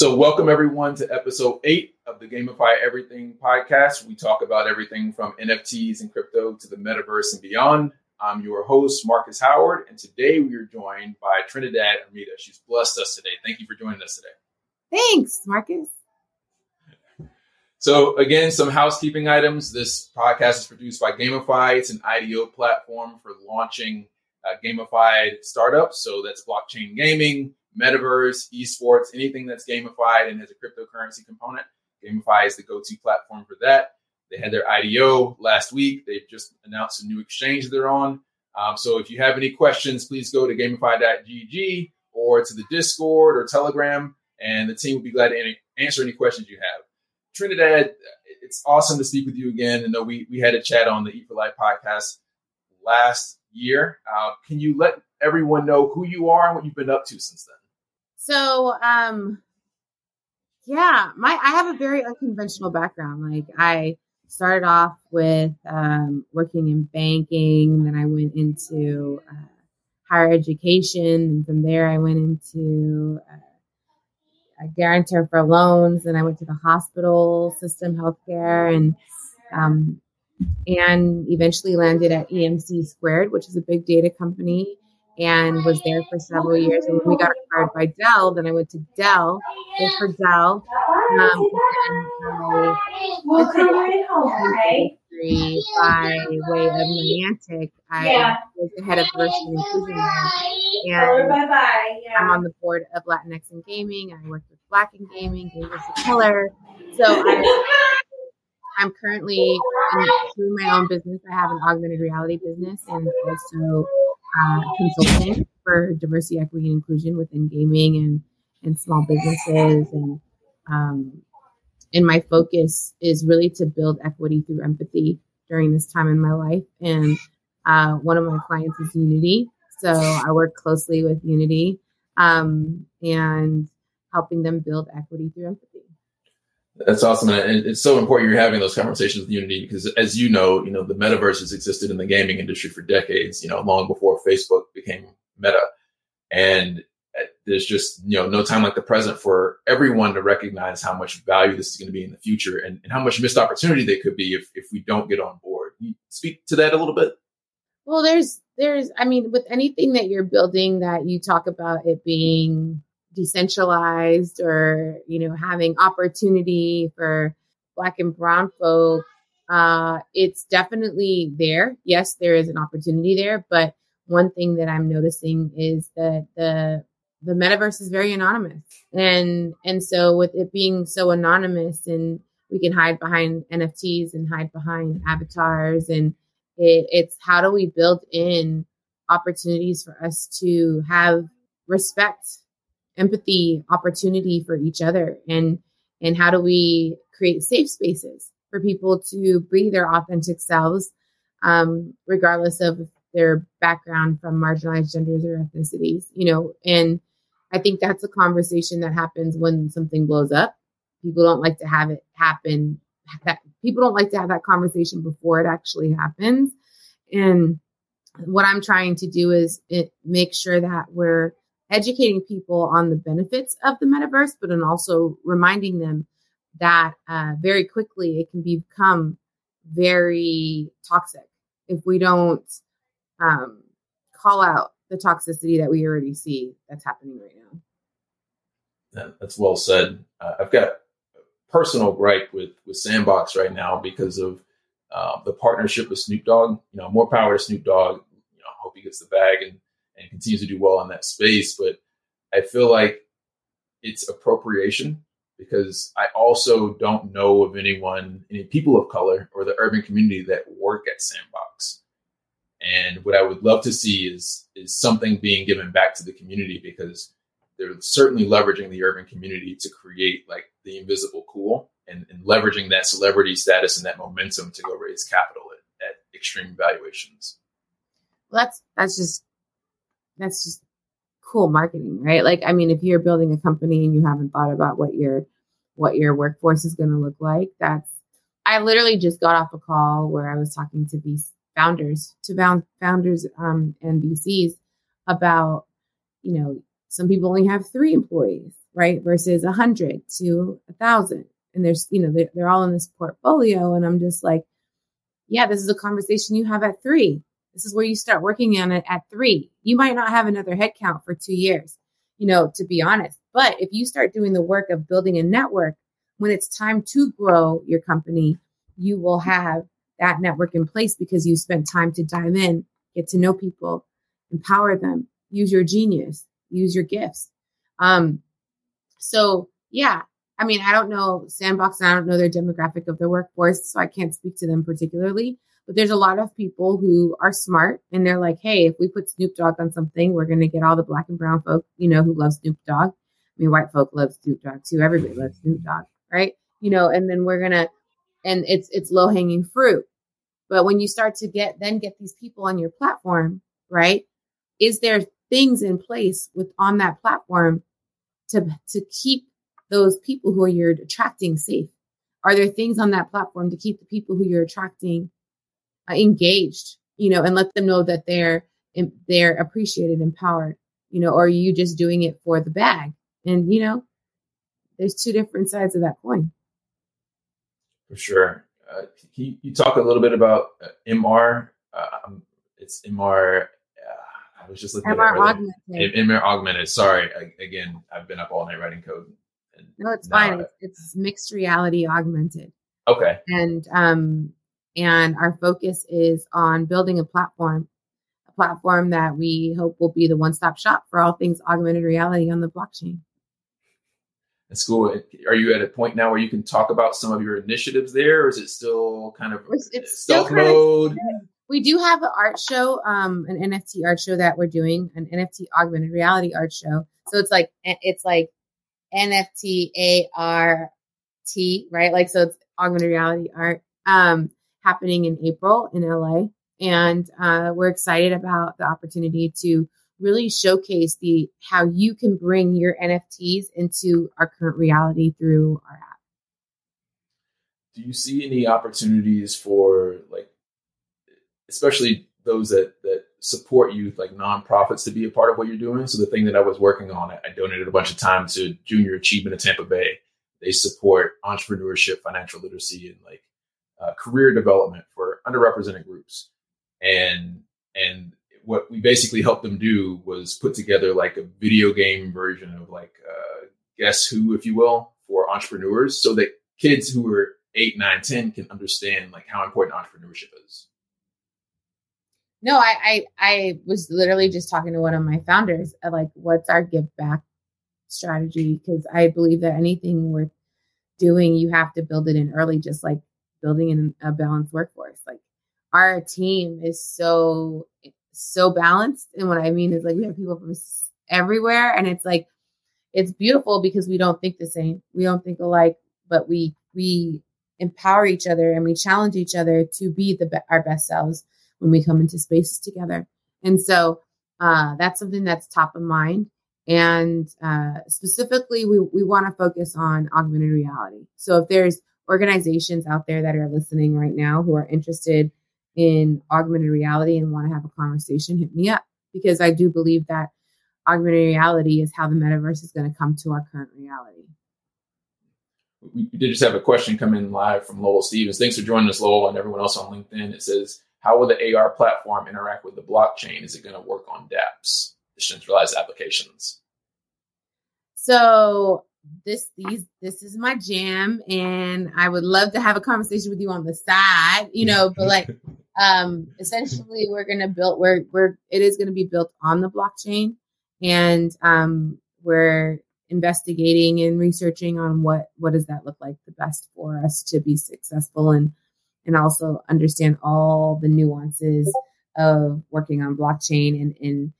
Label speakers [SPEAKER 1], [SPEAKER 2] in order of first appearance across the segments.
[SPEAKER 1] So, welcome everyone to episode eight of the GamiFi Everything podcast. We talk about everything from NFTs and crypto to the metaverse and beyond. I'm your host, Marcus Howard, and today we are joined by Trinidad Hermida. She's blessed us today. Thank you for joining us today.
[SPEAKER 2] Thanks, Marcus.
[SPEAKER 1] So, again, some housekeeping items. This podcast is produced by GamiFi. It's an IDO platform for launching uh, gamified startups. So, that's blockchain gaming, metaverse, esports, anything that's gamified and has a cryptocurrency component. GamiFi is the go to platform for that. They had their IDO last week. They've just announced a new exchange they're on. Um, so, if you have any questions, please go to gamifi.gg or to the Discord or Telegram, and the team will be glad to answer any questions you have. Trinidad, it's awesome to speak with you again. I know we, we had a chat on the Eat for Life podcast last year. Uh, can you let everyone know who you are and what you've been up to since then?
[SPEAKER 2] So, um, yeah, my I have a very unconventional background. Like I started off with um, working in banking, then I went into uh, higher education, and from there I went into uh, a guarantor for loans. and I went to the hospital system, healthcare, and um, and eventually landed at EMC Squared, which is a big data company, and was there for several years. And when we got acquired by Dell, then I went to Dell, worked for Dell. Um, and I, by way of Niantic. I yeah. was the head of diversity and inclusion there. And yeah. I'm on the board of Latinx in Gaming. I work with Black in Gaming, Gamers of Color. So I, I'm currently doing my own business. I have an augmented reality business and also uh, consulting for diversity, equity, and inclusion within gaming and, and small businesses and um, and my focus is really to build equity through empathy during this time in my life. And uh, one of my clients is Unity, so I work closely with Unity um, and helping them build equity through empathy.
[SPEAKER 1] That's awesome, and it's so important you're having those conversations with Unity because, as you know, you know the metaverse has existed in the gaming industry for decades. You know, long before Facebook became Meta, and uh, there's just you know no time like the present for everyone to recognize how much value this is going to be in the future and, and how much missed opportunity they could be if, if we don't get on board you speak to that a little bit
[SPEAKER 2] well there's there's i mean with anything that you're building that you talk about it being decentralized or you know having opportunity for black and brown folk uh, it's definitely there. Yes there is an opportunity there but one thing that i'm noticing is that the the metaverse is very anonymous. And and so with it being so anonymous and we can hide behind nfts and hide behind avatars and it, it's how do we build in opportunities for us to have respect empathy opportunity for each other and and how do we create safe spaces for people to be their authentic selves um, regardless of their background from marginalized genders or ethnicities you know and I think that's a conversation that happens when something blows up. People don't like to have it happen. That people don't like to have that conversation before it actually happens. And what I'm trying to do is it, make sure that we're educating people on the benefits of the metaverse, but then also reminding them that uh, very quickly it can become very toxic if we don't um, call out the toxicity that we already see that's happening right now.
[SPEAKER 1] Yeah, that's well said. Uh, I've got personal gripe with with Sandbox right now because of uh, the partnership with Snoop Dogg. You know, more power to Snoop Dogg. You know, hope he gets the bag and and continues to do well in that space. But I feel like it's appropriation because I also don't know of anyone, any people of color or the urban community that work at Sandbox. And what I would love to see is is something being given back to the community because they're certainly leveraging the urban community to create like the invisible cool and, and leveraging that celebrity status and that momentum to go raise capital at, at extreme valuations.
[SPEAKER 2] Well, that's that's just that's just cool marketing, right? Like, I mean, if you're building a company and you haven't thought about what your what your workforce is going to look like, that's. I literally just got off a call where I was talking to these founders, to founders um, and VCs about, you know, some people only have three employees. right? Versus a hundred to a thousand. And there's, you know, they're, they're all in this portfolio. And I'm just like, yeah, this is a conversation you have at three. This is where you start working on it at three. You might not have another headcount for two years, you know, to be honest. But if you start doing the work of building a network, when it's time to grow your company, you will have that network in place because you spent time to dive in, get to know people, empower them, use your genius, use your gifts. Um, so yeah, I mean, I don't know Sandbox and I don't know their demographic of their workforce, so I can't speak to them particularly. But there's a lot of people who are smart and they're like, hey, if we put Snoop Dogg on something, we're going to get all the black and brown folk, you know, who love Snoop Dogg. I mean, white folk love Snoop Dogg too. Everybody loves Snoop Dogg, right? You know, and then we're going to, and it's, it's low hanging fruit. But when you start to get, then get these people on your platform, right? Is there things in place with on that platform to, to keep those people who you're attracting safe? Are there things on that platform to keep the people who you're attracting engaged, you know, and let them know that they're they're appreciated, empowered, you know, or are you just doing it for the bag? And you know, there's two different sides of that coin.
[SPEAKER 1] For sure. Uh, you, you talk a little bit about uh, MR. Uh, um, it's MR. Uh, I was just looking
[SPEAKER 2] MR augmented.
[SPEAKER 1] MR augmented. Sorry. I, again, I've been up all night writing code
[SPEAKER 2] no, it's fine. It's, it's mixed reality augmented.
[SPEAKER 1] Okay.
[SPEAKER 2] And um and our focus is on building a platform, a platform that we hope will be the one-stop shop for all things augmented reality on the blockchain.
[SPEAKER 1] That's cool. Are you at a point now where you can talk about some of your initiatives there, or is it still kind of it's stealth still mode?
[SPEAKER 2] we do have an art show, um, an NFT art show that we're doing, an NFT augmented reality art show. So it's like it's like NFT ART, right? Like, so it's augmented reality art, um, happening in April in LA. And, uh, we're excited about the opportunity to really showcase the, how you can bring your NFTs into our current reality through our app.
[SPEAKER 1] Do you see any opportunities for like, especially those that, that support youth like nonprofits to be a part of what you're doing. So the thing that I was working on, I donated a bunch of time to Junior Achievement of Tampa Bay. They support entrepreneurship, financial literacy, and like uh, career development for underrepresented groups. And and what we basically helped them do was put together like a video game version of like uh, guess who, if you will, for entrepreneurs, so that kids who are eight, nine, ten can understand like how important entrepreneurship is.
[SPEAKER 2] No, I, I, I was literally just talking to one of my founders, uh, like, what's our give back strategy? Because I believe that anything worth doing, you have to build it in early, just like building in a balanced workforce. Like our team is so, so balanced. And what I mean is like we have people from everywhere, and it's like it's beautiful because we don't think the same, we don't think alike, but we we empower each other and we challenge each other to be the our best selves when we come into spaces together. And so uh, that's something that's top of mind. And uh, specifically, we, we want to focus on augmented reality. So if there's organizations out there that are listening right now who are interested in augmented reality and want to have a conversation, hit me up because I do believe that augmented reality is how the metaverse is going to come to our current reality.
[SPEAKER 1] We did just have a question come in live from Lowell Stevens. Thanks for joining us, Lowell, and everyone else on LinkedIn. It says, how will the AR platform interact with the blockchain? Is it going to work on dApps, decentralized applications?
[SPEAKER 2] So this these this is my jam and I would love to have a conversation with you on the side, you know, but like um essentially we're gonna build we're we're it is gonna be built on the blockchain and um we're investigating and researching on what what does that look like the best for us to be successful and and also understand all the nuances of working on blockchain and, and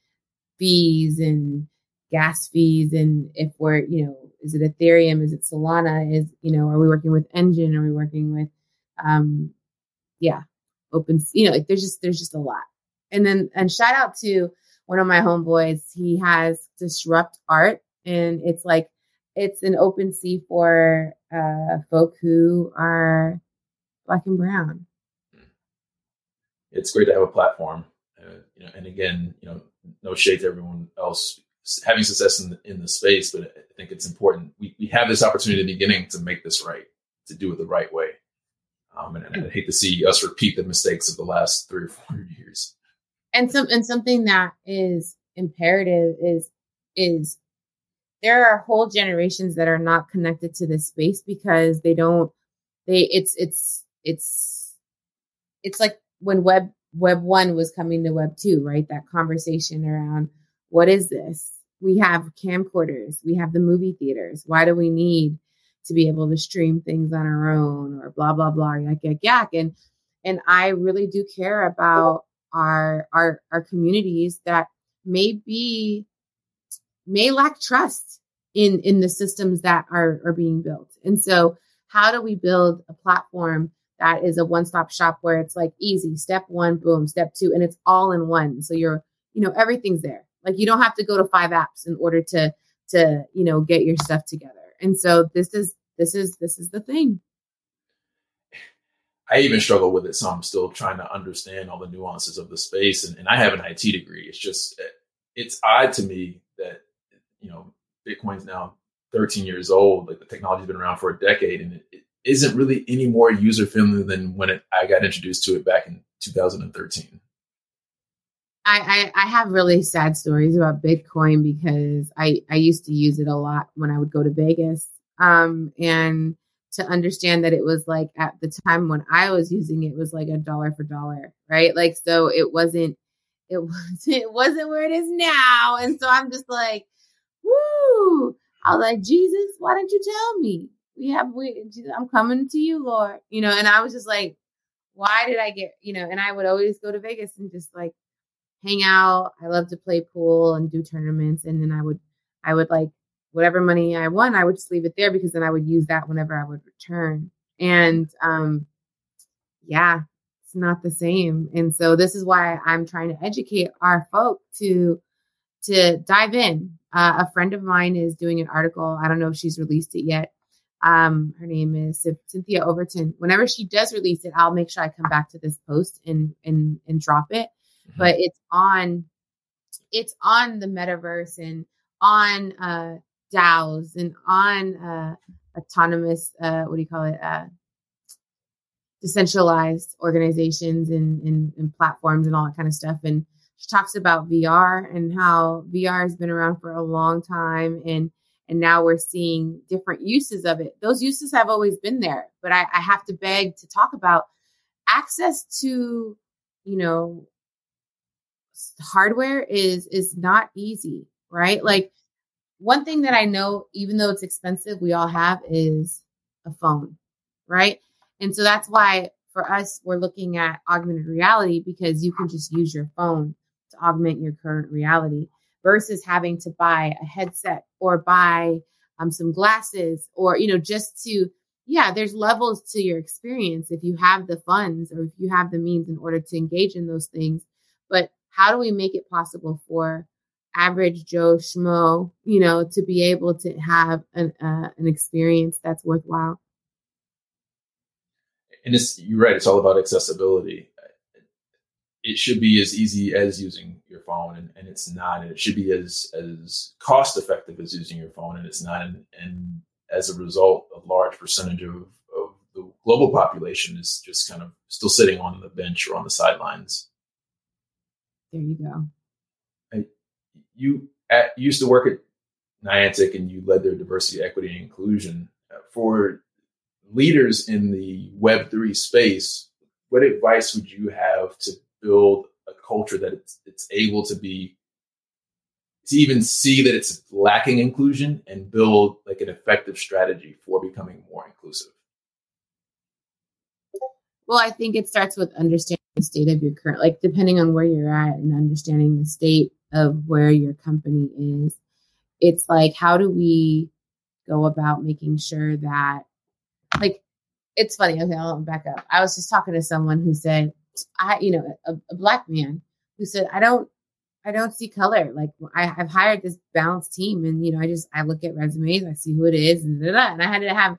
[SPEAKER 2] fees and gas fees and if we're you know is it ethereum is it solana is you know are we working with Enjin? are we working with um yeah open you know like there's just there's just a lot and then and shout out to one of my homeboys he has disrupt art and it's like it's an OpenSea for uh folk who are black and brown.
[SPEAKER 1] It's great to have a platform, uh, you know. And again, you know, no shade to everyone else having success in the, in the space, but think it's important. We, we have this opportunity in the beginning to make this right, to do it the right way. Um, and, and I hate to see us repeat the mistakes of the last three or four years.
[SPEAKER 2] And some and something that is imperative is is there are whole generations that are not connected to this space because they don't they it's it's it's it's like when web web 1 was coming to web 2 right that conversation around what is this we have camcorders we have the movie theaters. Why do we need to be able to stream things on our own or blah blah blah yak yak yak and and i really do care about our our our communities that may be may lack trust in in the systems that are are being built. And so how do we build a platform that is a one-stop shop where it's like easy? Step one boom step two and it's all in one. So you're you know everything's there like you don't have to go to five apps in order to to you know get your stuff together and so this is this is this is the thing
[SPEAKER 1] I even struggle with it, so I'm still trying to understand all the nuances of the space. And, and I have an IT degree. It's just it's odd to me that you know Bitcoin's now 13 years old. Like the technology's been around for a decade, and it, it isn't really any more user friendly than when it, I got introduced to it back in 2013.
[SPEAKER 2] I, I, I have really sad stories about Bitcoin because I, I used to use it a lot when I would go to Vegas. Um, and to understand that it was like at the time when I was using it, was like a dollar for dollar, right? Like so it wasn't it was it wasn't where it is now. And so I'm just like, woo. I was like, Jesus, why didn't you tell me? We have we I'm coming to you, Lord. You know, and I was just like, why did I get, you know, and I would always go to Vegas and just like hang out. I love to play pool and do tournaments. And then I would I would like whatever money I won, I would just leave it there because then I would use that whenever I would return. And um, yeah, it's not the same. And so this is why I'm trying to educate our folk to to dive in. Uh, a friend of mine is doing an article. I don't know if she's released it yet. Um, her name is Cynthia Overton. Whenever she does release it, I'll make sure I come back to this post and and and drop it. Mm-hmm. But it's on it's on the metaverse and on uh DAOs and on uh, autonomous, uh, what do you call it? Uh, decentralized organizations and, and, and, platforms and all that kind of stuff. And she talks about VR and how VR has been around for a long time and and now we're seeing different uses of it. Those uses have always been there, but I, I have to beg to talk about access to, you know, hardware is is not easy, right? Like one thing that I know, even though it's expensive, we all have is a phone, right? And so that's why for us, we're looking at augmented reality because you can just use your phone to augment your current reality versus having to buy a headset or buy um, some glasses or, you know, just to, yeah, there's levels to your experience if you have the funds or if you have the means in order to engage in those things. But how do we make it possible for average Joe Schmo, you know, to be able to have an uh, an experience that's worthwhile.
[SPEAKER 1] And it's you're right. It's all about accessibility. It should be as easy as using your phone, and, and it's not. And it should be as as cost effective as using your phone, and it's not. And, and as a result, a large percentage of, of the global population is just kind of still sitting on the bench or on the sidelines.
[SPEAKER 2] There you go
[SPEAKER 1] you at, used to work at Niantic and you led their diversity, equity, and inclusion. Uh, for leaders in the Web3 space, what advice would you have to build a culture that it's, it's able to be, to even see that it's lacking inclusion and build like an effective strategy for becoming more inclusive?
[SPEAKER 2] Well, I think it starts with understanding the state of your current, like depending on where you're at and understanding the state of where your company is. It's like, how do we go about making sure that, like, it's funny. Okay, I'll back up. I was just talking to someone who said, I, you know, a, a black man who said, I don't, I don't see color. Like I, I've hired this balanced team, and you know, I just I look at resumes, I see who it is, and da, da, and I had to have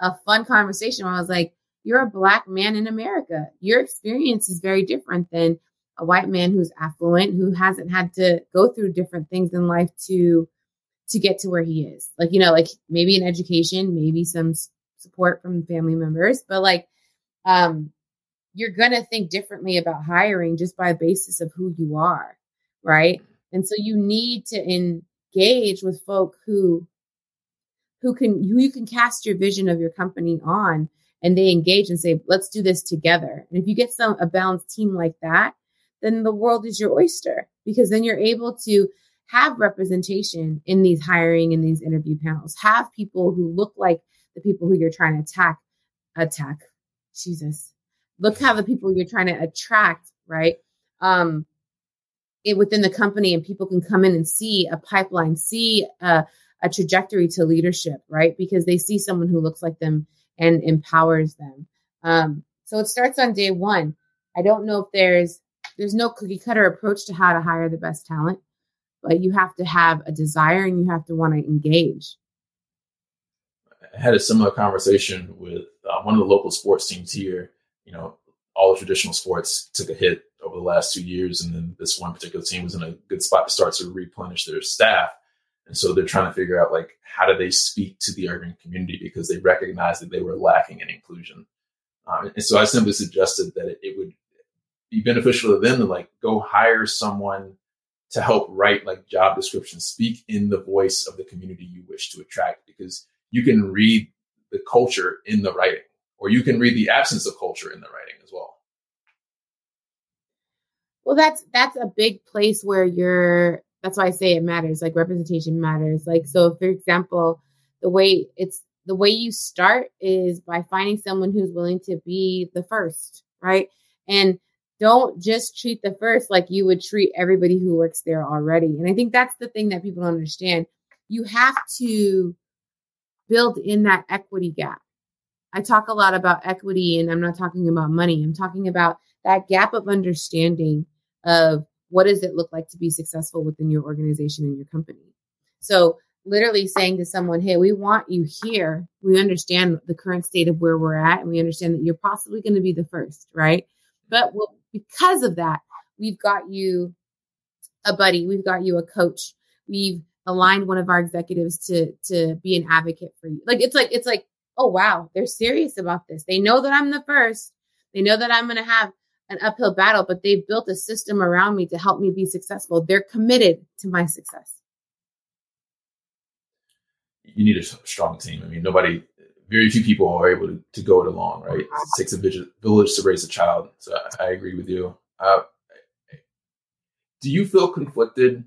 [SPEAKER 2] a fun conversation where I was like, "You're a black man in America. Your experience is very different than a white man who's affluent, who hasn't had to go through different things in life to to get to where he is. Like, you know, like maybe an education, maybe some support from family members, but like um you're going to think differently about hiring just by basis of who you are, right? And so you need to engage with folk who who can who you can cast your vision of your company on and they engage and say, let's do this together. And if you get some a balanced team like that, then the world is your oyster because then you're able to have representation in these hiring and these interview panels. Have people who look like the people who you're trying to attack attack. Jesus. Look how the people you're trying to attract, right? Um it within the company and people can come in and see a pipeline, see a, a trajectory to leadership, right? Because they see someone who looks like them and empowers them. Um, so it starts on day one. I don't know if there's there's no cookie cutter approach to how to hire the best talent, but you have to have a desire and you have to want to engage.
[SPEAKER 1] I had a similar conversation with uh, one of the local sports teams here. You know, all the traditional sports took a hit over the last two years, and then this one particular team was in a good spot to start to replenish their staff. And so they're trying to figure out like how do they speak to the urban community because they recognize that they were lacking in inclusion. Um, and so I simply suggested that it, it, would be beneficial to them to like go hire someone to help write like job descriptions, speak in the voice of the community you wish to attract because you can read the culture in the writing or you can read the absence of culture in the writing as well.
[SPEAKER 2] Well, that's that's a big place where you're that's why I say it matters. Like representation matters. Like so, for example, the way it's the way you start is by finding someone who's willing to be the first, right? And don't just treat the first like you would treat everybody who works there already. And I think that's the thing that people don't understand. You have to build in that equity gap. I talk a lot about equity and I'm not talking about money. I'm talking about that gap of understanding of what does it look like to be successful within your organization and your company? So literally saying to someone, Hey, we want you here. We understand the current state of where we're at and we understand that you're possibly going to be the first, right? But well, because of that, we've got you a buddy. We've got you a coach. We've aligned one of our executives to, to be an advocate for you. Like, it's like, it's like, oh, wow, they're serious about this. They know that I'm the first. They know that I'm going to have an uphill battle, but they've built a system around me to help me be successful. They're committed to my success.
[SPEAKER 1] You need a strong team. I mean, nobody, very few people are able to, to go it alone, right? It takes a village to raise a child. So I, I agree with you. Uh, do you feel conflicted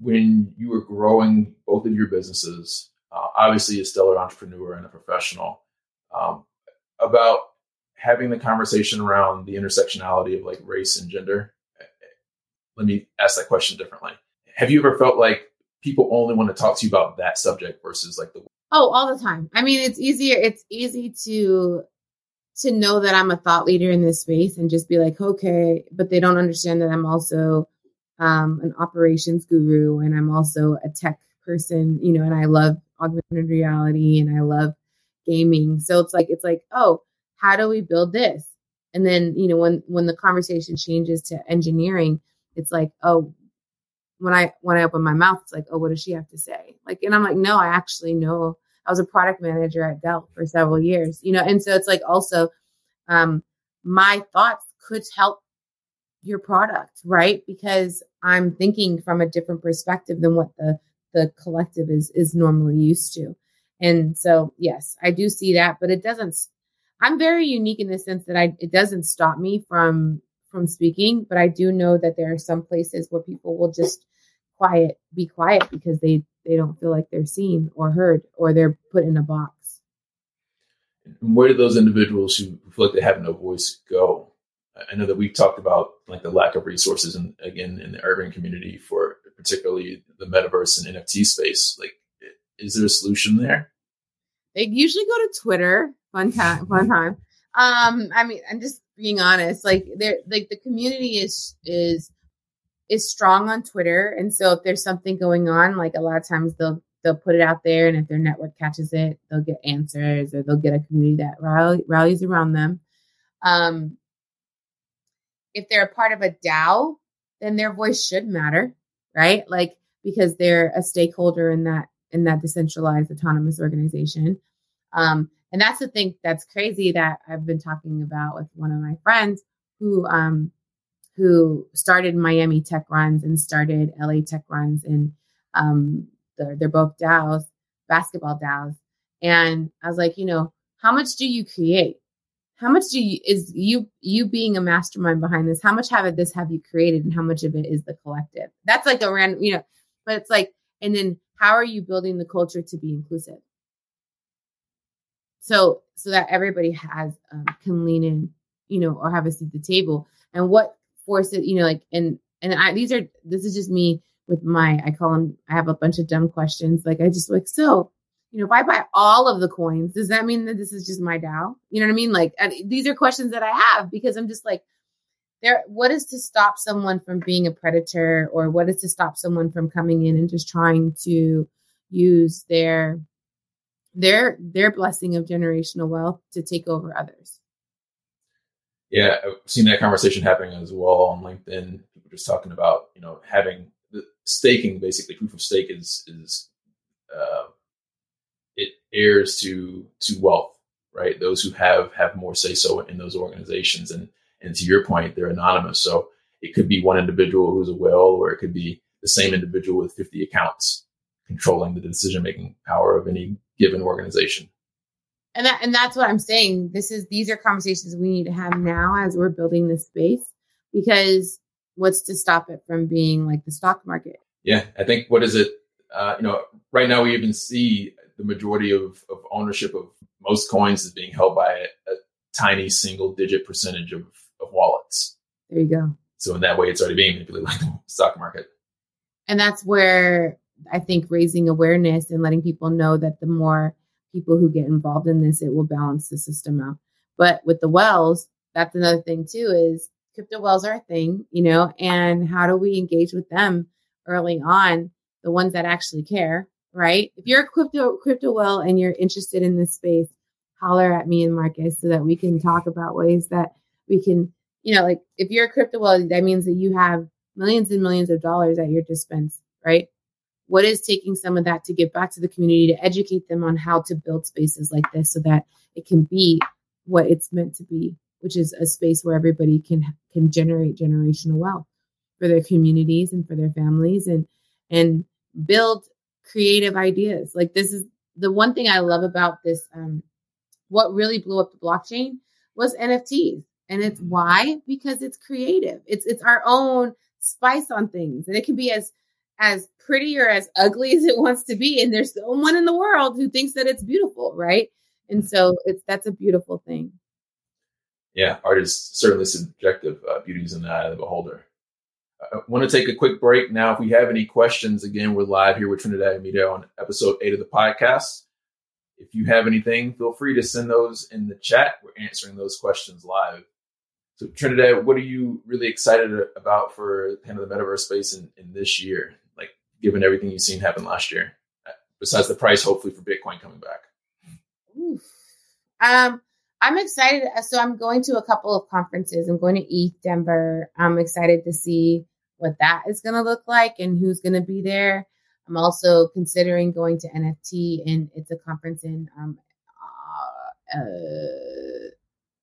[SPEAKER 1] when you were growing both of your businesses? Uh, obviously, a stellar entrepreneur and a professional. Um, about having the conversation around the intersectionality of like race and gender. Let me ask that question differently. Have you ever felt like people only want to talk to you about that subject versus like the
[SPEAKER 2] Oh, all the time. I mean, it's easier it's easy to to know that I'm a thought leader in this space and just be like, okay, but they don't understand that I'm also um, an operations guru and I'm also a tech person, you know, and I love augmented reality and I love gaming. So it's like, it's like, oh, how do we build this? And then, you know, when when the conversation changes to engineering, it's like, oh, when I when I open my mouth, it's like, oh, what does she have to say? Like, and I'm like, no, I actually know. I was a product manager at Dell for several years, you know, and so it's like also um my thoughts could help your product, right? Because I'm thinking from a different perspective than what the the collective is is normally used to. And so, yes, I do see that, but it doesn't I'm very unique in the sense that I it doesn't stop me from from speaking, but I do know that there are some places where people will just quiet be quiet because they they don't feel like they're seen or heard or they're put in a box.
[SPEAKER 1] Where do those individuals who feel like they have no voice go? I know that we've talked about like the lack of resources and again in the urban community for particularly the metaverse and NFT space. Like, is there a solution there?
[SPEAKER 2] They usually go to Twitter fun time, fun time. Um, I mean, I'm just being honest. Like, there, like the community is is is strong on Twitter, and so if there's something going on, like a lot of times they'll they'll put it out there, and if their network catches it, they'll get answers, or they'll get a community that rally, rallies around them. Um, if they're a part of a DAO, then their voice should matter, right? Like because they're a stakeholder in that in that decentralized autonomous organization. Um, and that's the thing that's crazy that I've been talking about with one of my friends who um, who started Miami Tech Runs and started LA Tech Runs, and um, they're, they're both DAOs, basketball DAOs. And I was like, you know, how much do you create? How much do you is you you being a mastermind behind this? How much have this have you created, and how much of it is the collective? That's like a random, you know. But it's like, and then how are you building the culture to be inclusive? So so that everybody has um, can lean in, you know, or have a seat at the table. And what forces you know, like and and I these are this is just me with my I call them I have a bunch of dumb questions. Like I just like so you know, if I buy all of the coins, does that mean that this is just my DAO? You know what I mean? Like these are questions that I have because I'm just like, there. What is to stop someone from being a predator, or what is to stop someone from coming in and just trying to use their their their blessing of generational wealth to take over others?
[SPEAKER 1] Yeah, I've seen that conversation happening as well on LinkedIn. People just talking about you know having the staking, basically proof of stake is is uh, it heirs to to wealth, right? Those who have have more say so in those organizations, and and to your point, they're anonymous. So it could be one individual who's a whale, or it could be the same individual with 50 accounts controlling the decision making power of any given organization.
[SPEAKER 2] And that and that's what i'm saying. This is these are conversations we need to have now as we're building this space because what's to stop it from being like the stock market?
[SPEAKER 1] Yeah i think what is it uh, you know right now we even see the majority of, of ownership of most coins is being held by a, a tiny single digit percentage of, of wallets.
[SPEAKER 2] There you go.
[SPEAKER 1] So in that way it's already being manipulated like the stock market.
[SPEAKER 2] And that's where i think raising awareness and letting people know that the more people who get involved in this, it will balance the system out. But with the whales, that's another thing too, is crypto whales are a thing, you know, and how do we engage with them early on, the ones that actually care, right? If you're a crypto crypto whale and you're interested in this space, holler at me and Marcus so that we can talk about ways that we can, you know, like if you're a crypto whale, that means that you have millions and millions of dollars at your dispense, right? What is taking some of that to give back to the community to educate them on how to build spaces like this so that it can be what it's meant to be which is a space where everybody can can generate generational wealth for their communities and for their families and and build creative ideas. Like this is the one thing i love about this um what really blew up the blockchain was nfts and it's why? Because it's creative. It's it's our own spice on things. And it can be as as pretty or as ugly as it wants to be. And there's one in the world who thinks that it's beautiful, right? And so it's that's a beautiful thing.
[SPEAKER 1] Yeah, art is certainly subjective. Uh, beauty is in the eye of the beholder. I want to take a quick break now. If we have any questions, again, we're live here with Trinidad Hermida on episode eight of the podcast. If you have anything, feel free to send those in the chat. We're answering those questions live. So, Trinidad, what are you really excited about for kind of the metaverse space in, in this year? Given everything you've seen happen last year, besides the price, hopefully, for Bitcoin coming back?
[SPEAKER 2] Um, I'm excited. So I'm going to a couple of conferences. I'm going to ETH Denver. I'm excited to see what that is going to look like and who's going to be there. I'm also considering going to NFT, and it's a conference in um, uh, uh,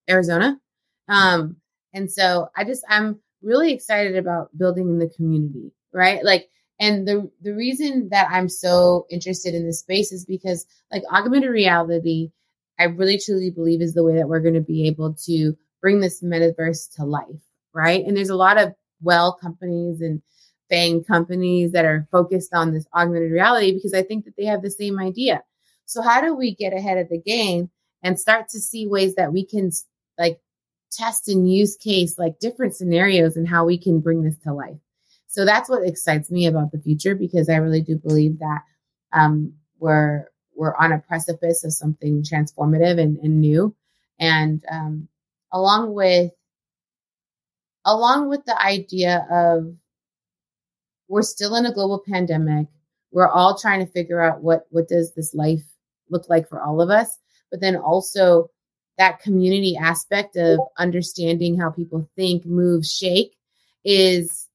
[SPEAKER 2] Arizona. Um, and so I just I'm really excited about building in the community, right? Like and the the reason that I'm so interested in this space is because like augmented reality, I really truly believe is the way that we're going to be able to bring this metaverse to life, right? And there's a lot of well companies and FANG companies that are focused on this augmented reality because I think that they have the same idea. So how do we get ahead of the game and start to see ways that we can like test and use case like different scenarios and how we can bring this to life? So that's what excites me about the future because I really do believe that um, we're we're on a precipice of something transformative and, and new, and um, along with along with the idea of we're still in a global pandemic, we're all trying to figure out what what does this life look like for all of us, but then also that community aspect of understanding how people think, move, shake is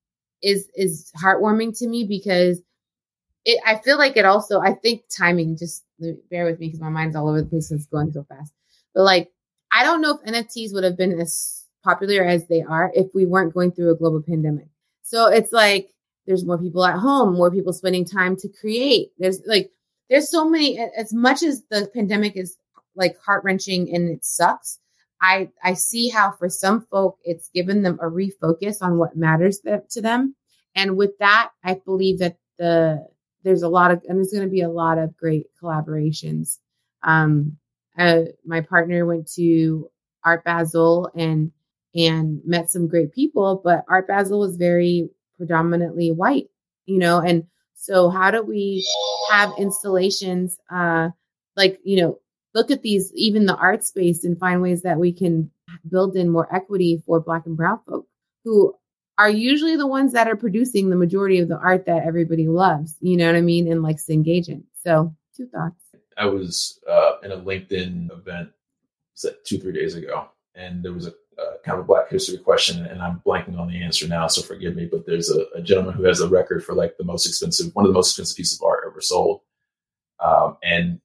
[SPEAKER 2] is is heartwarming to me because it, I feel like it also I think timing just bear with me because my mind's all over the place it's going so fast. But like I don't know if NFTs would have been as popular as they are if we weren't going through a global pandemic. So it's like there's more people at home, more people spending time to create. There's like there's so many as much as the pandemic is like heart wrenching and it sucks. I I see how for some folk it's given them a refocus on what matters to them, and with that, I believe that the there's a lot of and there's going to be a lot of great collaborations. Um, uh, my partner went to Art Basel and and met some great people, but Art Basel was very predominantly white, you know, and so how do we have installations uh like, you know, look at these even the art space and find ways that we can build in more equity for black and brown folk who are usually the ones that are producing the majority of the art that everybody loves, you know what I mean, and likes to engage in. So, two thoughts.
[SPEAKER 1] I was uh, in a LinkedIn event two, three days ago, and there was a uh, kind of a Black History question, and I'm blanking on the answer now, so forgive me. But there's a, a, gentleman who has a record for like the most expensive, one of the most expensive pieces of art ever sold, um, and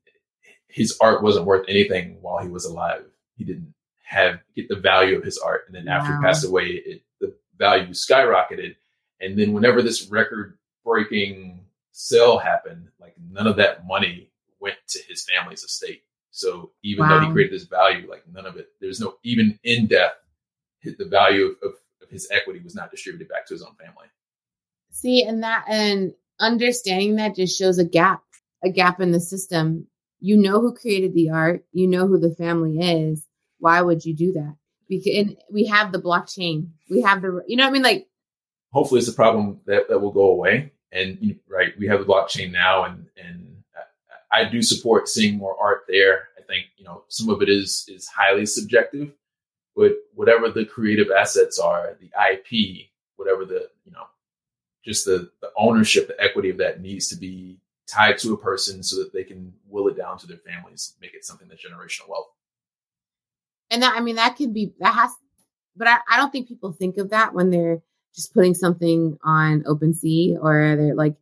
[SPEAKER 1] his art wasn't worth anything while he was alive. He didn't have get the value of his art, and then after wow. he passed away, it, the value skyrocketed. And then whenever this record-breaking sale happened, like none of that money went to his family's estate. So even wow. though he created this value, like none of it, there's no even in death, the value of, of, of his equity was not distributed back to his own family.
[SPEAKER 2] See, and that and understanding that just shows a gap, a gap in the system. You know who created the art, you know who the family is. Why would you do that? Because we have the blockchain, we have the, you know, what I mean, like.
[SPEAKER 1] Hopefully, it's a problem that, that will go away. And right, we have the blockchain now, and and I do support seeing more art there. I think you know some of it is is highly subjective, but whatever the creative assets are, the IP, whatever the you know, just the the ownership, the equity of that needs to be tied to a person so that they can will it down to their families, make it something that's generational wealth.
[SPEAKER 2] And that I mean that could be that has, but I, I don't think people think of that when they're just putting something on OpenSea or they're like,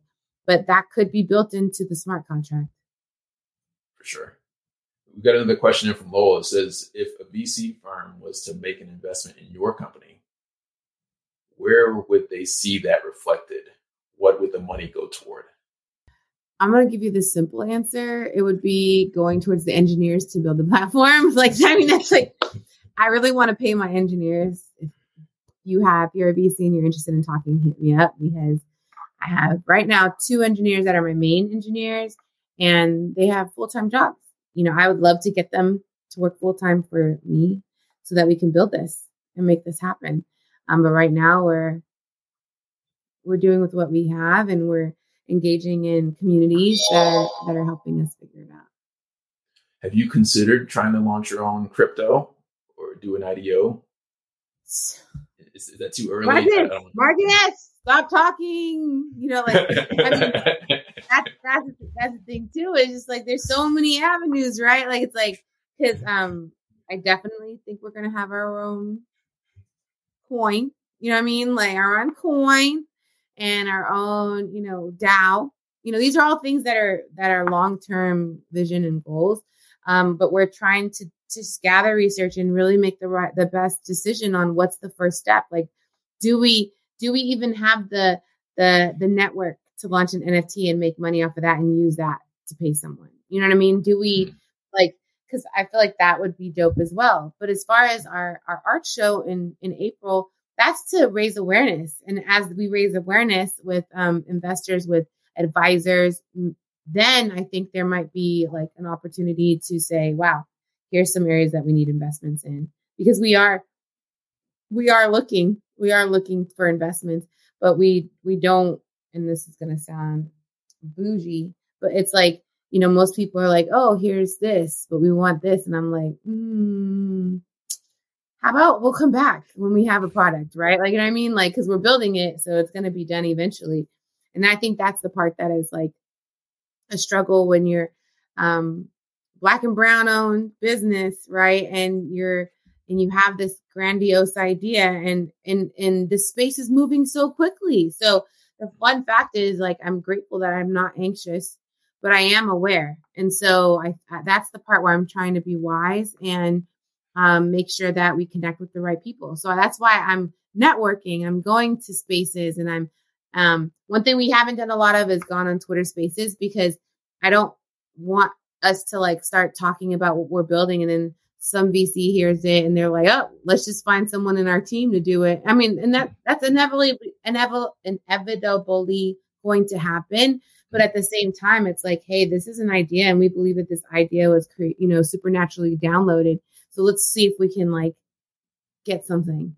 [SPEAKER 2] but that could be built into the smart contract
[SPEAKER 1] for sure. We've got another question in from Lowell. It says, if a VC firm was to make an investment in your company, where would they see that reflected? What would the money go toward?
[SPEAKER 2] I'm going to give you the simple answer. It would be going towards the engineers to build the platform. Like, I mean, that's like, I really want to pay my engineers. If you have, you're a VC and you're interested in talking, hit me up because I have right now two engineers that are my main engineers and they have full time jobs. You know, I would love to get them to work full time for me so that we can build this and make this happen. Um, but right now we're we're doing with what we have and we're engaging in communities that are, that are helping us figure it out.
[SPEAKER 1] Have you considered trying to launch your own crypto or do an IDO? Is, is that too early?
[SPEAKER 2] Marcus, Marcus, stop talking. You know, like I mean, that's that's that's the thing too. It's just like there's so many avenues, right? Like it's like because um I definitely think we're gonna have our own coin. You know what I mean? Like our own coin and our own, you know, DAO. You know, these are all things that are that are long term vision and goals. Um, but we're trying to just gather research and really make the right the best decision on what's the first step. Like, do we do we even have the the the network to launch an NFT and make money off of that and use that to pay someone? You know what I mean? Do we mm-hmm. like because I feel like that would be dope as well. But as far as our our art show in in April, that's to raise awareness. And as we raise awareness with um, investors, with advisors, then I think there might be like an opportunity to say, wow, here's some areas that we need investments in because we are we are looking we are looking for investments but we we don't and this is going to sound bougie but it's like you know most people are like oh here's this but we want this and i'm like mm, how about we'll come back when we have a product right like you know what i mean like because we're building it so it's going to be done eventually and i think that's the part that is like a struggle when you're um black and brown owned business, right? And you're and you have this grandiose idea and and and the space is moving so quickly. So the fun fact is like I'm grateful that I'm not anxious, but I am aware. And so I that's the part where I'm trying to be wise and um, make sure that we connect with the right people. So that's why I'm networking. I'm going to spaces and I'm um, one thing we haven't done a lot of is gone on Twitter spaces because I don't want us to like start talking about what we're building and then some VC hears it and they're like, oh, let's just find someone in our team to do it. I mean, and that that's inevitably inevitably, going to happen. But at the same time, it's like, hey, this is an idea, and we believe that this idea was cre- you know supernaturally downloaded. So let's see if we can like get something.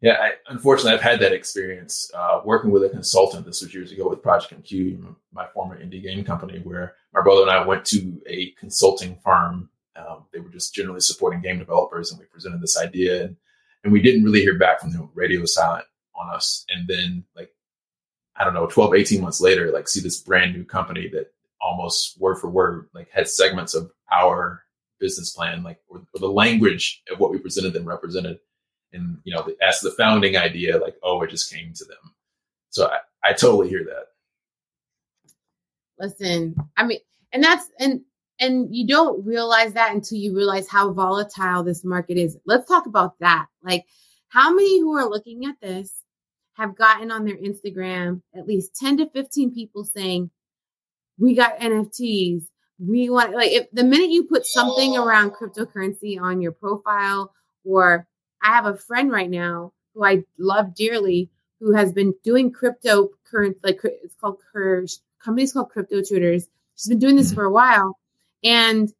[SPEAKER 1] Yeah, I, unfortunately, I've had that experience uh, working with a consultant. This was years ago with Project MQ, my former indie game company, where my brother and I went to a consulting firm. Um, they were just generally supporting game developers, and we presented this idea, and, and we didn't really hear back from them. Radio silent on us, and then like I don't know, 12, 18 months later, like see this brand new company that almost word for word like had segments of our business plan, like or, or the language of what we presented them represented. And you know as the founding idea like oh it just came to them. So i, I totally hear that.
[SPEAKER 2] Listen i mean and that's and and you don't realize that until you realize how volatile this market is. Let's talk about that. Like how many who are looking at this have gotten on their instagram at least 10 to 15 people saying we got nfts we want like if the minute you put something around cryptocurrency on your profile or I have a friend right now who I love dearly who has been doing cryptocurrency, like it's called her company's called Crypto Tutors. She's been doing this mm-hmm. for a while, and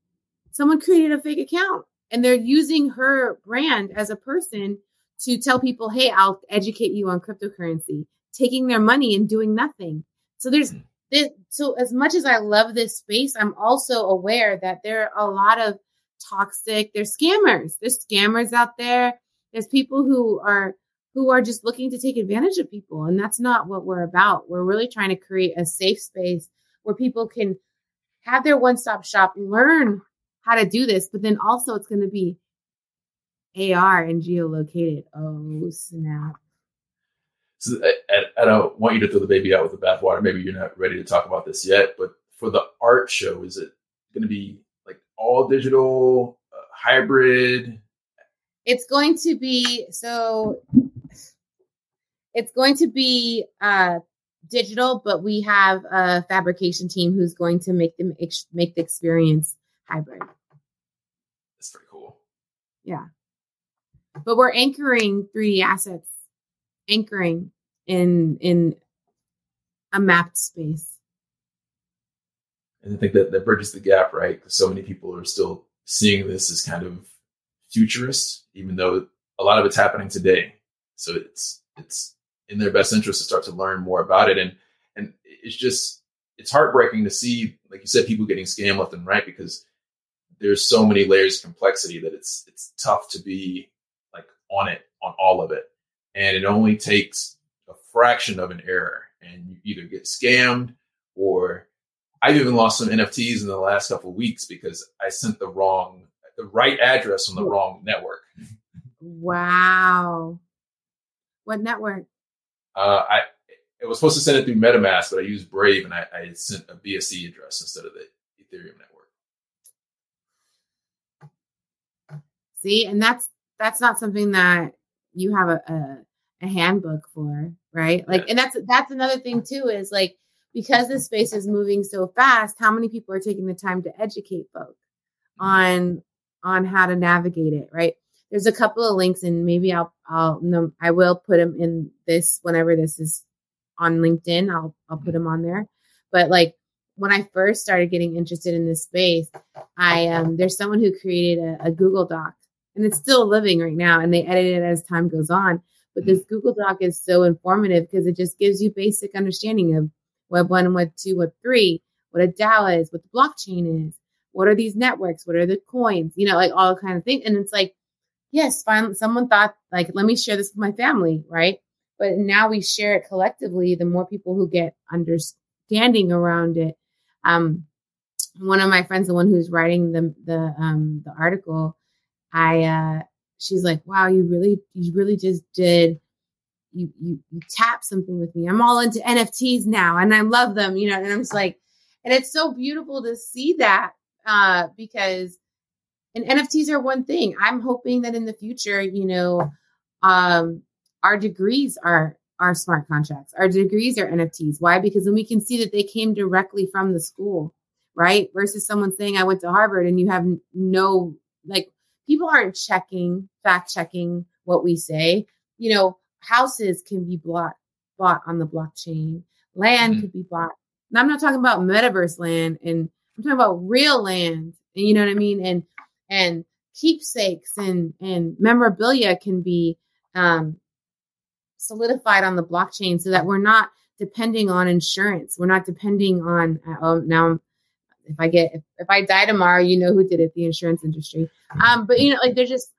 [SPEAKER 2] someone created a fake account, and they're using her brand as a person to tell people, "Hey, I'll educate you on cryptocurrency," taking their money and doing nothing. So there's mm-hmm. This. So as much as I love this space, I'm also aware that there are a lot of toxic. There's scammers. There's scammers out there there's people who are who are just looking to take advantage of people and that's not what we're about we're really trying to create a safe space where people can have their one-stop shop learn how to do this but then also it's going to be ar and geolocated oh snap
[SPEAKER 1] so I, I, don't want you to throw the baby out with the bathwater maybe you're not ready to talk about this yet but for the art show is it going to be like all digital uh, hybrid
[SPEAKER 2] it's going to be so it's going to be uh digital, but we have a fabrication team who's going to make them ex- make the experience hybrid.
[SPEAKER 1] That's pretty cool.
[SPEAKER 2] Yeah. But we're anchoring 3D assets, anchoring in in a mapped space.
[SPEAKER 1] And I think that that bridges the gap, right? Because so many people are still seeing this as kind of futurist, even though a lot of it's happening today. So it's it's in their best interest to start to learn more about it. And and it's just it's heartbreaking to see, like you said, people getting scammed left and right because there's so many layers of complexity that it's it's tough to be like on it on all of it. And it only takes fraction of an error and you either get scammed or I've even lost some NFTs in the last couple of weeks because I sent the wrong the right address on the wrong network.
[SPEAKER 2] Wow. What network?
[SPEAKER 1] Uh, I it was supposed to send it through MetaMask, but I used Brave and I, I sent a BSC address instead of the Ethereum network.
[SPEAKER 2] See, and that's that's not something that you have a, a, a handbook for, right? Like, and that's that's another thing too is like because this space is moving so fast, how many people are taking the time to educate folks mm-hmm. on on how to navigate it, right? There's a couple of links and maybe I'll, I'll, no, I will put them in this whenever this is on LinkedIn. I'll, I'll put them on there. But like when I first started getting interested in this space, I, um, there's someone who created a, a Google Doc and it's still living right now and they edit it as time goes on. But this Google Doc is so informative because it just gives you basic understanding of Web one, Web two, Web three, what a DAO is, what the blockchain is, what are these networks? What are the coins? You know, like all kind of things. And it's like, yes, finally, someone thought, like, let me share this with my family, right? But now we share it collectively. The more people who get understanding around it, um, one of my friends, the one who's writing the the um the article, I uh she's like, wow, you really you really just did you you you tap something with me. I'm all into NFTs now and I love them, you know, and I'm just like, and it's so beautiful to see that uh because and NFTs are one thing. I'm hoping that in the future, you know, um our degrees are are smart contracts. Our degrees are NFTs. Why? Because then we can see that they came directly from the school right? Versus someone saying, I went to Harvard and you have no, like, people aren't checking, fact checking what we say. You know, houses can be bought, bought on the blockchain, land mm-hmm. could be bought. And I'm not talking about metaverse land and I'm talking about real land. And you know what I mean? And, and keepsakes and, and memorabilia can be, um, solidified on the blockchain so that we're not depending on insurance. We're not depending on, oh, now if I get if, if I die tomorrow, you know who did it, the insurance industry. Um, but you know, like there's just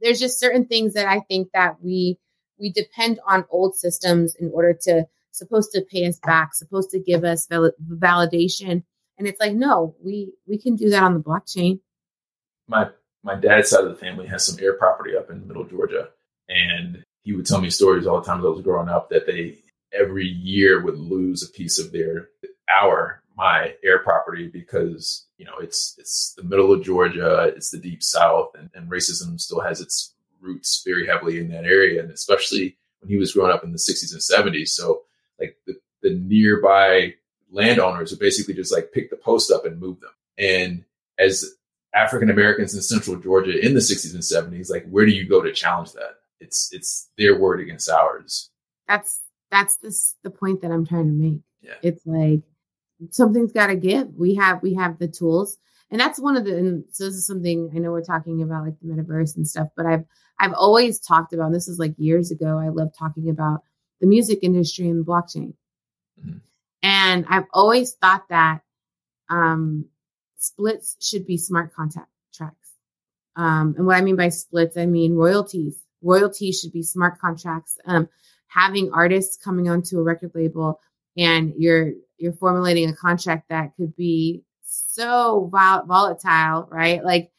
[SPEAKER 2] there's just certain things that I think that we we depend on old systems in order to supposed to pay us back, supposed to give us val- validation, and it's like no, we we can do that on the blockchain.
[SPEAKER 1] My my dad's side of the family has some heir property up in Middle Georgia, and he would tell me stories all the time as I was growing up that they every year would lose a piece of their hour my heir property because you know it's it's the middle of Georgia, it's the deep south, and, and racism still has its roots very heavily in that area, and especially when he was growing up in the 60s and 70s. So like the, the nearby landowners would basically just like pick the post up and move them. And as African Americans in central Georgia in the 60s and 70s, like where do you go to challenge that? It's it's their word against ours.
[SPEAKER 2] That's that's this the point that I'm trying to make.
[SPEAKER 1] Yeah.
[SPEAKER 2] It's like something's got to give. We have we have the tools, and that's one of the. And so this is something I know we're talking about like the metaverse and stuff, but I've I've always talked about. this is like years ago. I love talking about the music industry and blockchain, mm-hmm. and I've always thought that um, splits should be smart contract tracks. Um, and what I mean by splits, I mean royalties. Royalties should be smart contracts. Um, having artists coming onto a record label and you're you're formulating a contract that could be so vol- volatile, right? Like,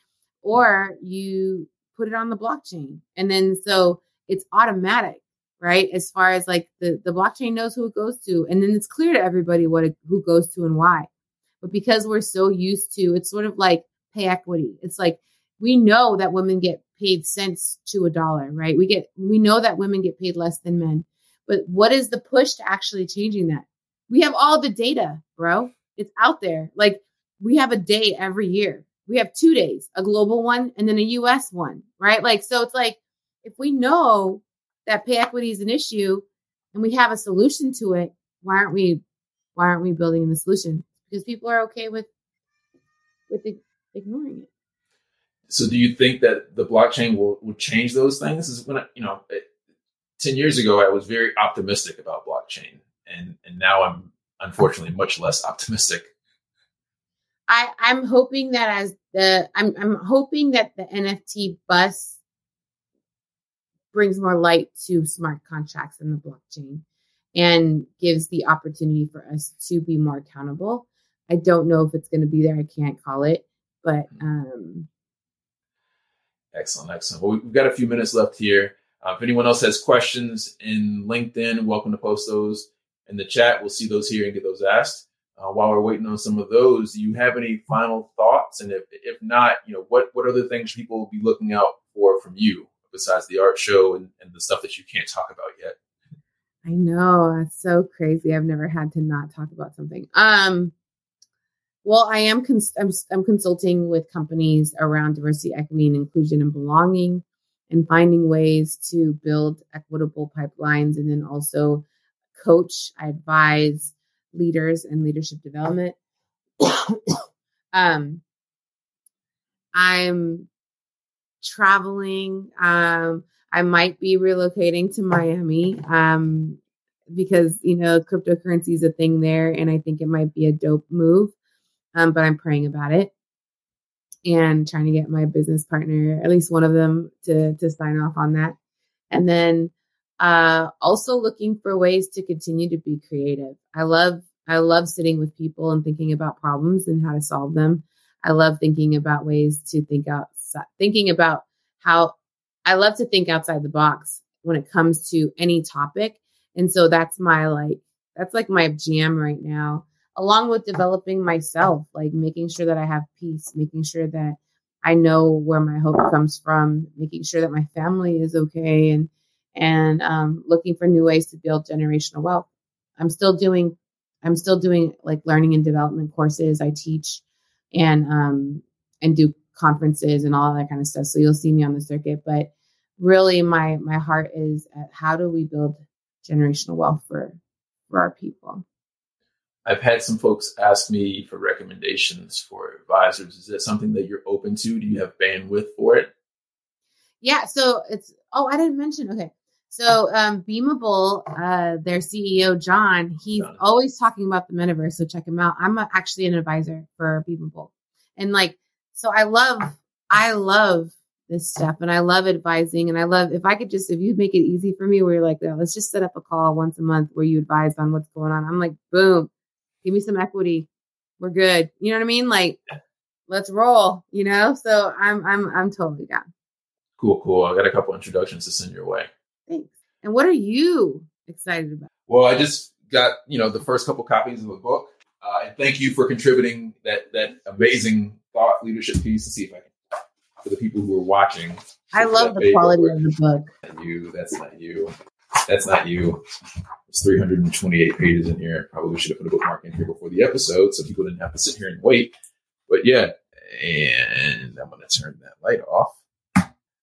[SPEAKER 2] or you put it on the blockchain, and then so it's automatic, right? As far as like the the blockchain knows who it goes to, and then it's clear to everybody what it, who goes to and why. But because we're so used to, it's sort of like pay equity. It's like we know that women get paid cents to a dollar, right? We get we know that women get paid less than men. But what is the push to actually changing that? We have all the data, bro. It's out there. Like we have a day every year. We have two days, a global one and then a US one, right? Like, so it's like, if we know that pay equity is an issue and we have a solution to it, why aren't we, why aren't we building the solution? Because people are okay with, with ignoring it.
[SPEAKER 1] So do you think that the blockchain will, will change those things? Is when, I, you know, it, 10 years ago, I was very optimistic about blockchain and and now I'm unfortunately much less optimistic.
[SPEAKER 2] I I'm hoping that as the I'm I'm hoping that the NFT bus brings more light to smart contracts in the blockchain and gives the opportunity for us to be more accountable. I don't know if it's going to be there. I can't call it, but mm-hmm. um
[SPEAKER 1] excellent, excellent. Well, we've got a few minutes left here. Uh, if anyone else has questions in LinkedIn, welcome to post those in the chat. We'll see those here and get those asked. Uh, while we're waiting on some of those, do you have any final thoughts? And if, if not, you know, what, what other things people will be looking out for from you besides the art show and, and the stuff that you can't talk about yet?
[SPEAKER 2] I know so crazy. I've never had to not talk about something. Um, well, I am cons- I'm, I'm consulting with companies around diversity, equity, and inclusion and belonging, and finding ways to build equitable pipelines, and then also coach, I advise leaders in leadership development. um, I'm traveling. Um, I might be relocating to Miami um, because you know cryptocurrency is a thing there, and I think it might be a dope move. Um, but I'm praying about it and trying to get my business partner, at least one of them, to to sign off on that. And then uh, also looking for ways to continue to be creative. I love I love sitting with people and thinking about problems and how to solve them. I love thinking about ways to think outside, thinking about how I love to think outside the box when it comes to any topic. And so that's my like, that's like my jam right now, along with developing myself, like making sure that I have peace, making sure that I know where my hope comes from, making sure that my family is okay and and um, looking for new ways to build generational wealth. I'm still doing I'm still doing like learning and development courses. I teach and um and do conferences and all that kind of stuff. So you'll see me on the circuit. But really my my heart is at how do we build generational wealth for for our people.
[SPEAKER 1] I've had some folks ask me for recommendations for advisors. Is that something that you're open to? Do you have bandwidth for it?
[SPEAKER 2] Yeah, so it's oh, I didn't mention. Okay. So um Beamable, uh their CEO John, he's John. always talking about the metaverse, so check him out. I'm a, actually an advisor for Beamable. And like so I love I love this stuff and I love advising and I love if I could just if you make it easy for me where you're like, oh, let's just set up a call once a month where you advise on what's going on. I'm like, boom, give me some equity. We're good. You know what I mean? Like, let's roll, you know? So I'm I'm I'm totally down.
[SPEAKER 1] Cool, cool. I got a couple introductions to send your way.
[SPEAKER 2] Thanks. And what are you excited about?
[SPEAKER 1] Well, I just got, you know, the first couple copies of the book. Uh, and thank you for contributing that that amazing thought leadership piece to see if I can for the people who are watching.
[SPEAKER 2] I love the quality of the book.
[SPEAKER 1] You, that's not you. That's not you. It's 328 pages in here. Probably should have put a bookmark in here before the episode so people didn't have to sit here and wait. But yeah, and I'm going to turn that light off.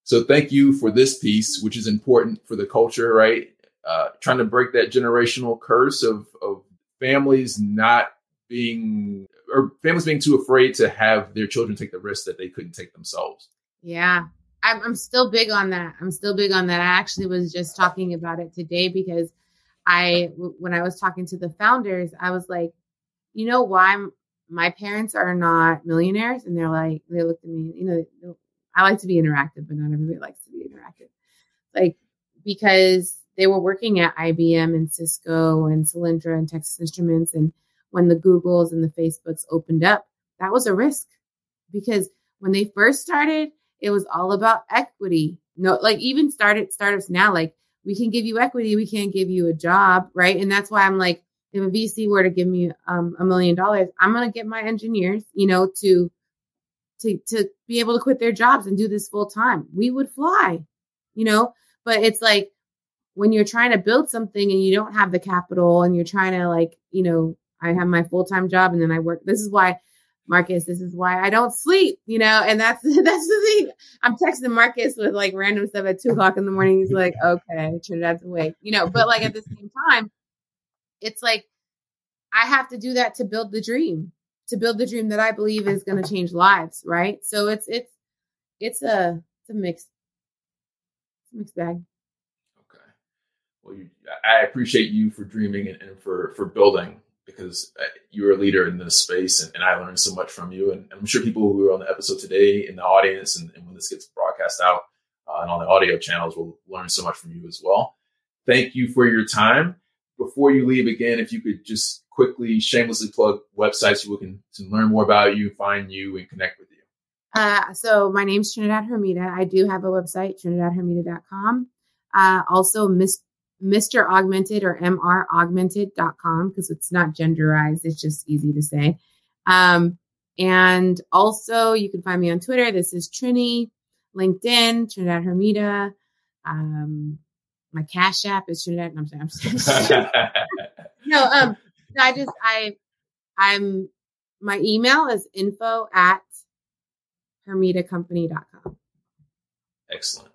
[SPEAKER 1] So thank you for this piece, which is important for the culture, right? Uh, trying to break that generational curse of, of families not being or families being too afraid to have their children take the risk that they couldn't take themselves.
[SPEAKER 2] Yeah. I'm, I'm still big on that. I'm still big on that. I actually was just talking about it today because I, when I was talking to the founders, I was like, you know why my parents are not millionaires? And they're like, they looked at me, you know, I like to be interactive, but not everybody likes to be interactive. Like, because they were working at IBM and Cisco and Solyndra and Texas Instruments. And when the Googles and the Facebooks opened up, that was a risk because when they first started, it was all about equity. No, like even started startups now, like we can give you equity, we can't give you a job, right? And that's why I'm like, if a VC were to give me um, a million dollars, I'm gonna get my engineers, you know, to to to be able to quit their jobs and do this full time. We would fly, you know. But it's like when you're trying to build something and you don't have the capital and you're trying to like, you know, I have my full time job and then I work. This is why Marcus, this is why I don't sleep, you know, and that's that's the thing. I'm texting Marcus with like random stuff at two o'clock in the morning. He's like, okay, Trinidad's awake, you know, but like at the same time, it's like I have to do that to build the dream, to build the dream that I believe is going to change lives, right? So it's it's it's a it's a mixed mixed bag.
[SPEAKER 1] Okay. Well, you, I appreciate you for dreaming and, and for for building because uh, you're a leader in this space and, and, I learned so much from you. And, I'm sure people who are on the episode today in the audience and, and when this gets broadcast out uh, and on the audio channels will learn so much from you as well. Thank you for your time. Before you leave again, if you could just quickly shamelessly plug websites you can to learn more about you, find you, and connect with you.
[SPEAKER 2] Uh, so my name's Trinidad Hermida. I do have a website, trinidadhermida.com. Uh, also, Miss Mr. Augmented or mraugmented.com because it's not genderized. It's just easy to say. Um, and also you can find me on Twitter. This is Trini, LinkedIn, Trinidad Hermida. Um, my cash app is Trinidad. No, I'm. I'm no, um, I just, I, I'm, my email is info at hermidacompany.com.
[SPEAKER 1] Excellent.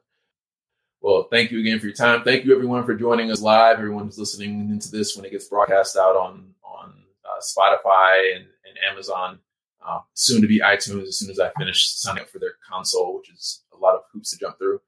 [SPEAKER 1] Well, thank you again for your time. Thank you everyone for joining us live. Everyone who's listening into this when it gets broadcast out on on uh, Spotify and, and Amazon, uh, soon to be iTunes. As soon as I finish signing up for their console, which is a lot of hoops to jump through.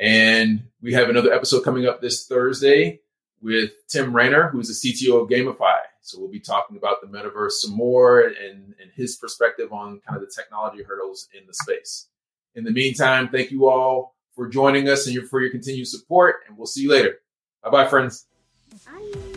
[SPEAKER 1] And we have another episode coming up this Thursday with Tim Rayner, who's the CTO of GamiFi. So we'll be talking about the metaverse some more and, and his perspective on kind of the technology hurdles in the space. In the meantime, thank you all for joining us and your, for your continued support. And we'll see you later. Bye bye, friends. Bye.